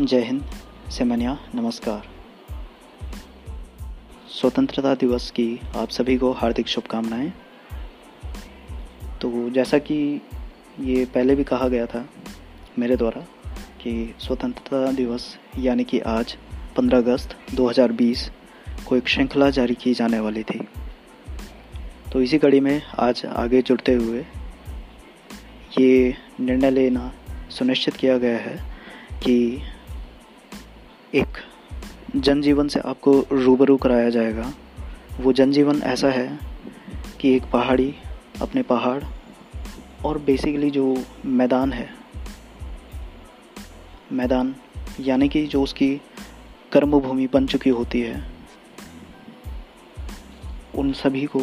जय हिंद, सेमनिया, नमस्कार। स्वतंत्रता दिवस की आप सभी को हार्दिक शुभकामनाएँ। तो जैसा कि ये पहले भी कहा गया था मेरे द्वारा कि स्वतंत्रता दिवस, यानी कि आज 15 अगस्त 2020 को एक श्रृंखला जारी की जाने वाली थी। तो इसी कड़ी में आज आगे जुड़ते हुए ये निर्णय लेना सुनिश्चित किया गया है कि एक जनजीवन से आपको रूबरू कराया जाएगा। वो जनजीवन ऐसा है कि एक पहाड़ी, अपने पहाड़ और बेसिकली जो मैदान है। मैदान, यानी कि जो उसकी कर्मभूमि बन चुकी होती है। उन सभी को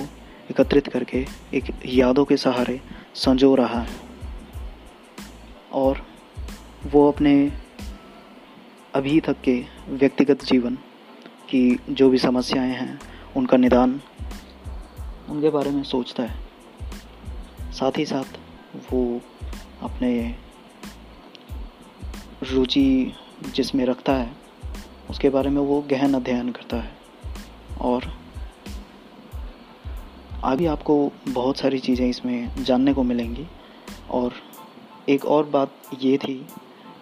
एकत्रित करके एक यादों के सहारे संजो रहा है। और वो अपने अभी तक के व्यक्तिगत जीवन की जो भी समस्याएँ हैं, उनका निदान उनके बारे में सोचता है। साथ ही साथ वो अपने रुचि जिसमें रखता है, उसके बारे में वो गहन अध्ययन करता है। और अभी आपको बहुत सारी चीज़ें इसमें जानने को मिलेंगी। और एक और बात ये थी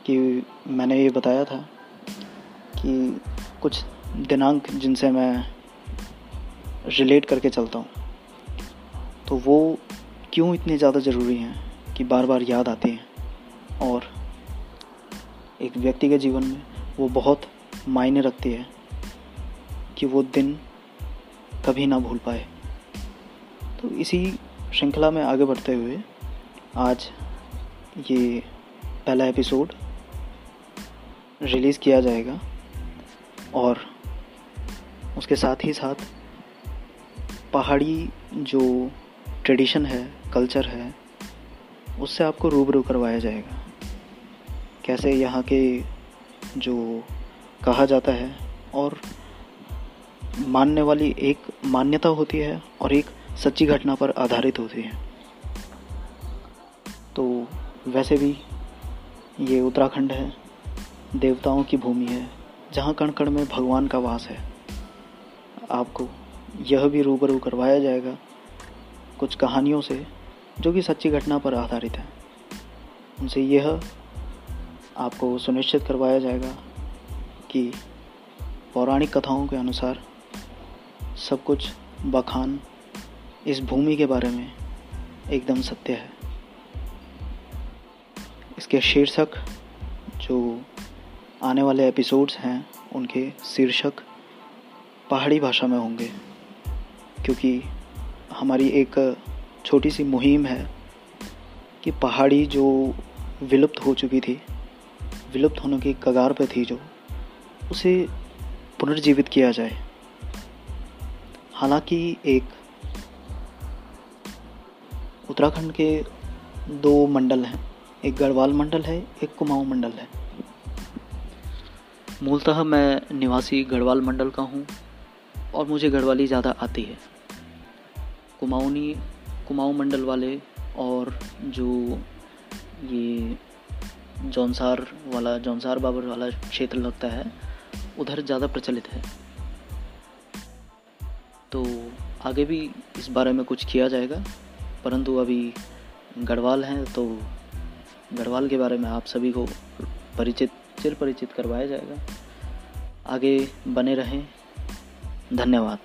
कि मैंने ये बताया था कि कुछ दिनांक जिनसे मैं रिलेट करके चलता हूँ तो वो क्यों इतने ज़्यादा ज़रूरी हैं कि बार बार याद आती हैं? और एक व्यक्ति के जीवन में वो बहुत मायने रखती है कि वो दिन कभी ना भूल पाए। तो इसी श्रृंखला में आगे बढ़ते हुए आज ये पहला एपिसोड रिलीज़ किया जाएगा। और उसके साथ ही साथ पहाड़ी जो ट्रेडिशन है, कल्चर है, उससे आपको रूबरू करवाया जाएगा। कैसे यहाँ के जो कहा जाता है और मानने वाली एक मान्यता होती है और एक सच्ची घटना पर आधारित होती है। तो वैसे भी ये उत्तराखंड है, देवताओं की भूमि है जहाँ कण कण में भगवान का वास है। आपको यह भी रूबरू करवाया जाएगा कुछ कहानियों से जो कि सच्ची घटना पर आधारित है। उनसे यह आपको सुनिश्चित करवाया जाएगा कि पौराणिक कथाओं के अनुसार सब कुछ बखान इस भूमि के बारे में एकदम सत्य है। इसके शीर्षक जो आने वाले एपिसोड्स हैं, उनके शीर्षक पहाड़ी भाषा में होंगे, क्योंकि हमारी एक छोटी सी मुहिम है कि पहाड़ी जो विलुप्त हो चुकी थी, विलुप्त होने की कगार पर थी जो, उसे पुनर्जीवित किया जाए। हालाँकि एक उत्तराखंड के दो मंडल हैं, एक गढ़वाल मंडल है, एक कुमाऊं मंडल है। मूलतः मैं निवासी गढ़वाल मंडल का हूँ और मुझे गढ़वाली ज़्यादा आती है। कुमाऊनी, कुमाऊँ मंडल वाले और जो ये जौनसार वाला, जौनसार बाबर वाला क्षेत्र लगता है, उधर ज़्यादा प्रचलित है। तो आगे भी इस बारे में कुछ किया जाएगा, परंतु अभी गढ़वाल हैं तो गढ़वाल के बारे में आप सभी को परिचित चिर परिचित करवाया जाएगा। आगे बने रहें। धन्यवाद।